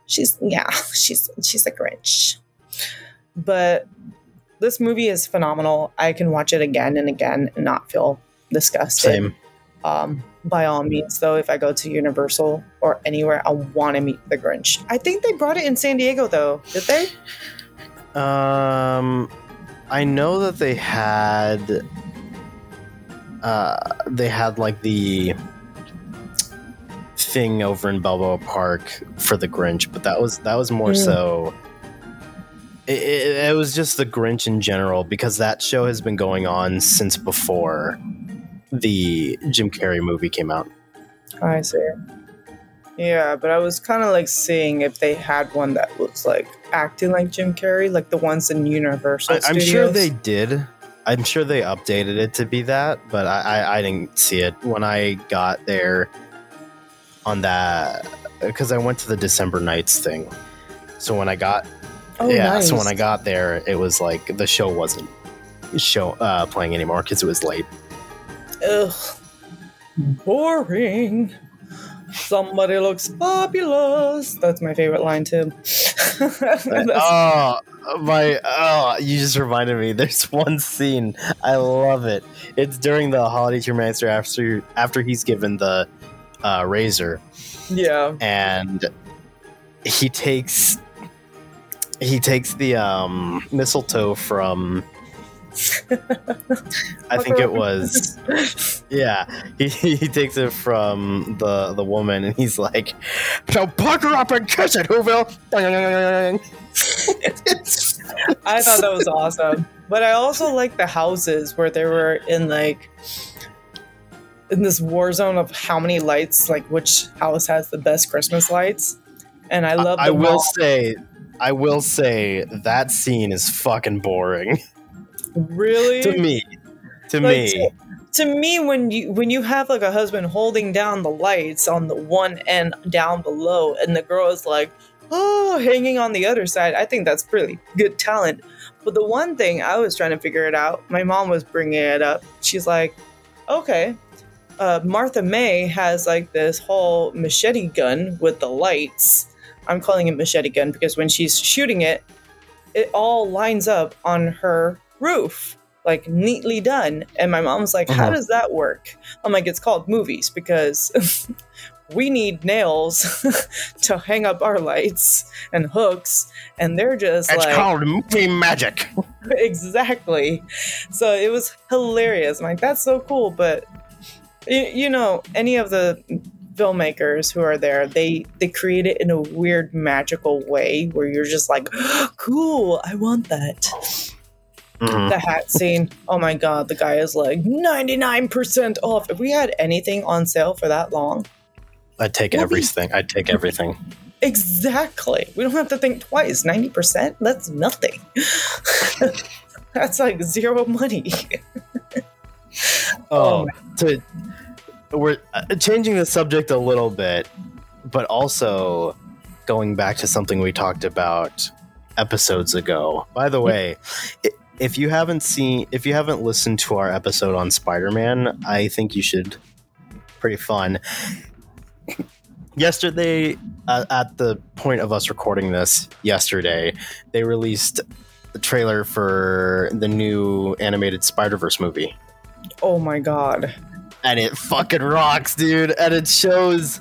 She's yeah. She's she's a Grinch. But this movie is phenomenal. I can watch it again and again and not feel disgusted. Same. Um, by all means, though, if I go to Universal or anywhere, I want to meet the Grinch. I think they brought it in San Diego, though. Did they? Um, I know that they had, uh, they had like the thing over in Balboa Park for the Grinch, but that was that was more Mm. so. It, it, it was just the Grinch in general because that show has been going on since before the Jim Carrey movie came out. I see. Yeah, but I was kind of like seeing if they had one that was like acting like Jim Carrey, like the ones in Universal. I, I'm sure they did. I'm sure they updated it to be that, but I, I, I didn't see it when I got there on that because I went to the December Nights thing. So when I got Oh, yeah, nice. so when I got there, it was like the show wasn't show uh, playing anymore because it was late. Ugh, boring. Somebody looks fabulous. That's my favorite line too. Oh my! Oh, you just reminded me. There's one scene I love it. It's during the holiday romancer after after he's given the uh, razor. yeah. and he takes he takes the um mistletoe from I think it was. Yeah. He, he takes it from the the woman and he's like so pucker up and kiss it Whoville. I thought that was awesome. But I also like the houses where they were in like in this war zone of how many lights, like which house has the best Christmas lights. And I love the I will say I will say that scene is fucking boring really? To me. To Like, me. to me when you when you have like a husband holding down the lights on the one end down below and the girl is like oh hanging on the other side i think that's pretty good talent. But the one thing i was trying to figure it out my mom was bringing it up. She's like okay uh, martha may has like this whole machete gun with the lights. I'm calling it machete gun because when she's shooting it it all lines up on her roof like neatly done. And my mom's like, How Mhm. does that work? I'm like, It's called movies because we need nails to hang up our lights and hooks. And they're just It's like, called movie magic. exactly. So it was hilarious. I'm like, That's so cool. But, you, you know, any of the filmmakers who are there they they create it in a weird magical way where you're just like cool i want that Mhm. the hat scene. Oh my god, the guy is like 99% off. If we had anything on sale for that long, I'd take Well, everything I'd take everything Exactly. We don't have to think twice. 90%? That's nothing. That's like zero money. Oh, to we're uh, changing the subject a little bit, but also going back to something we talked about episodes ago. By the way, i- if you haven't seen, if you haven't listened to our episode on Spider-Man, I think you should. Pretty fun. Yesterday, uh, at the point of us recording this, yesterday, they released the trailer for the new animated Spider-Verse movie Oh my god. and it fucking rocks, dude. And it shows.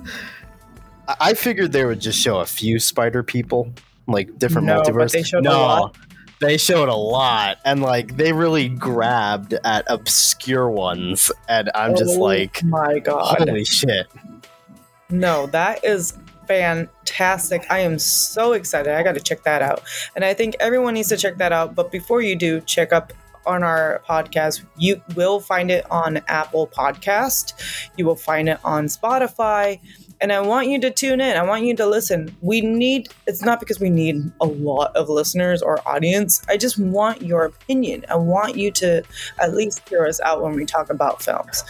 I figured they would just show a few spider people, like different No, but they showed a no, lot. They showed a lot, and like they really grabbed at obscure ones, and I'm just Oh like, my god. holy shit! No, that is fantastic. I am so excited. I got to check that out. And I think everyone needs to check that out. But before you do, check up on our podcast. You will find it on Apple Podcast. You will find it on Spotify. And I want you to tune in. I want you to listen. We need, it's not because we need a lot of listeners or audience. I just want your opinion. I want you to at least hear us out when we talk about films.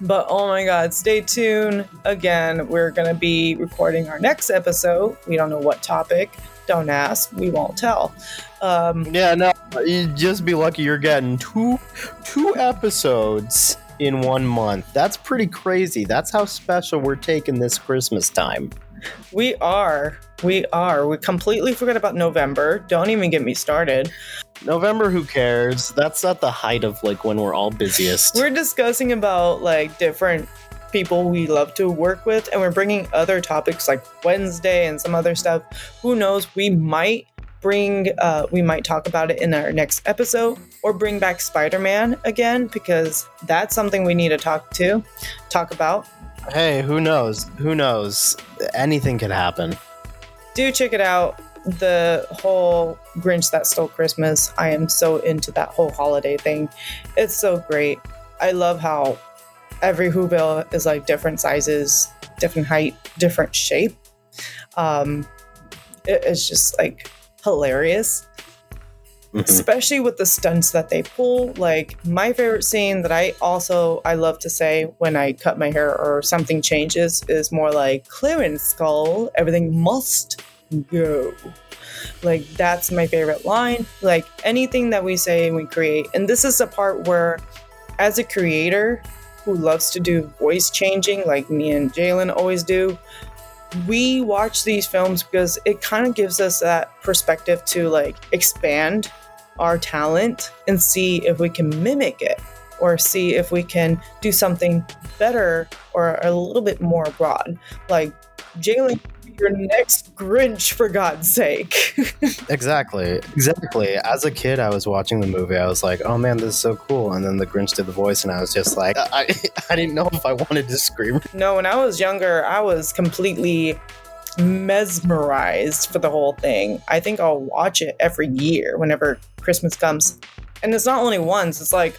But oh my god, stay tuned. Again, we're going to be recording our next episode. We don't know what topic. Don't ask, we won't tell. Um, Yeah, no, you just be lucky you're getting two two episodes in one month. That's pretty crazy. That's how special we're taking this Christmas time. we are. We are. We completely forgot about November. Don't even get me started. November, who cares? That's at the height of like when we're all busiest. We're discussing about like different people we love to work with, and we're bringing other topics like Wednesday and some other stuff. Who knows? We might bring, uh, we might talk about it in our next episode, or bring back Spider Man again because that's something we need to talk to, talk about. hey, who knows? Who knows? Anything can happen. Do check it out. The whole Grinch that stole Christmas. I am so into that whole holiday thing. It's so great. I love how every Whoville is like different sizes, different height, different shape. Um, it- it's just like hilarious, Mhm. especially with the stunts that they pull. Like my favorite scene that I also I love to say when I cut my hair or something changes is more like clearance skull. Everything must go. Like that's my favorite line. Like anything that we say and we create, and this is the part where, as a creator who loves to do voice changing, like me and Jalen always do, we watch these films because it kind of gives us that perspective to like expand our talent and see if we can mimic it or see if we can do something better or a little bit more broad. Like Jalen, your next Grinch for God's sake. Exactly. Exactly. As a kid, I was watching the movie. I was like, "Oh man, this is so cool!" And then the Grinch did the voice, and I was just like, I, I didn't know if I wanted to scream. no, when I was younger, I was completely mesmerized for the whole thing. I think I'll watch it every year whenever Christmas comes. And it's not only once, it's like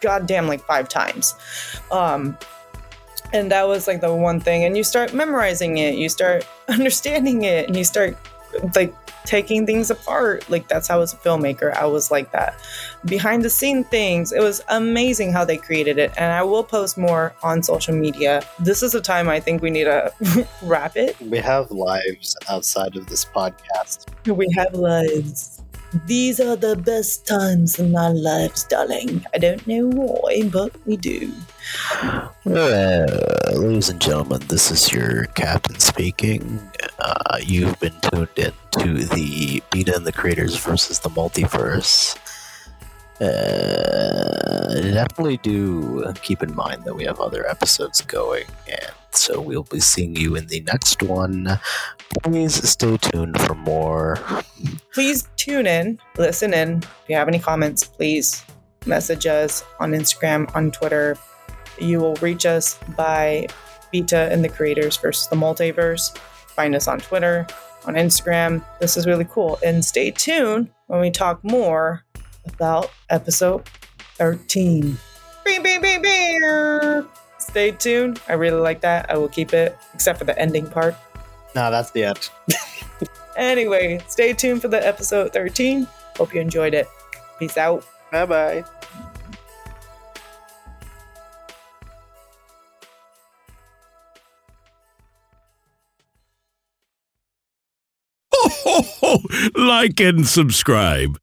goddamn like five times. Um and that was like the one thing and you start memorizing it, you start understanding it and you start like taking things apart. Like that's how as a filmmaker I was like that. Behind the scene things, it was amazing how they created it and I will post more on social media. This is a time I think we need to wrap it. We have lives outside of this podcast. We have lives. These are the best times in our lives, darling. I don't know why, but we do. Uh, ladies and gentlemen, this is your captain speaking. Uh, you've been tuned in to the Bita and the Creators versus the Multiverse. Uh, definitely do keep in mind that we have other episodes going, and so we'll be seeing you in the next one. Please stay tuned for more. Please tune in, listen in. If you have any comments, please message us on Instagram, on Twitter. You will reach us by Bita and the Creators versus the Multiverse. Find us on Twitter, on Instagram. This is really cool. And stay tuned when we talk more about episode 13. Beep, beep, beep, beep. Stay tuned. I really like that. I will keep it, except for the ending part. No, that's the end. Anyway, stay tuned for the episode 13. Hope you enjoyed it. Peace out. Bye bye. Like and subscribe.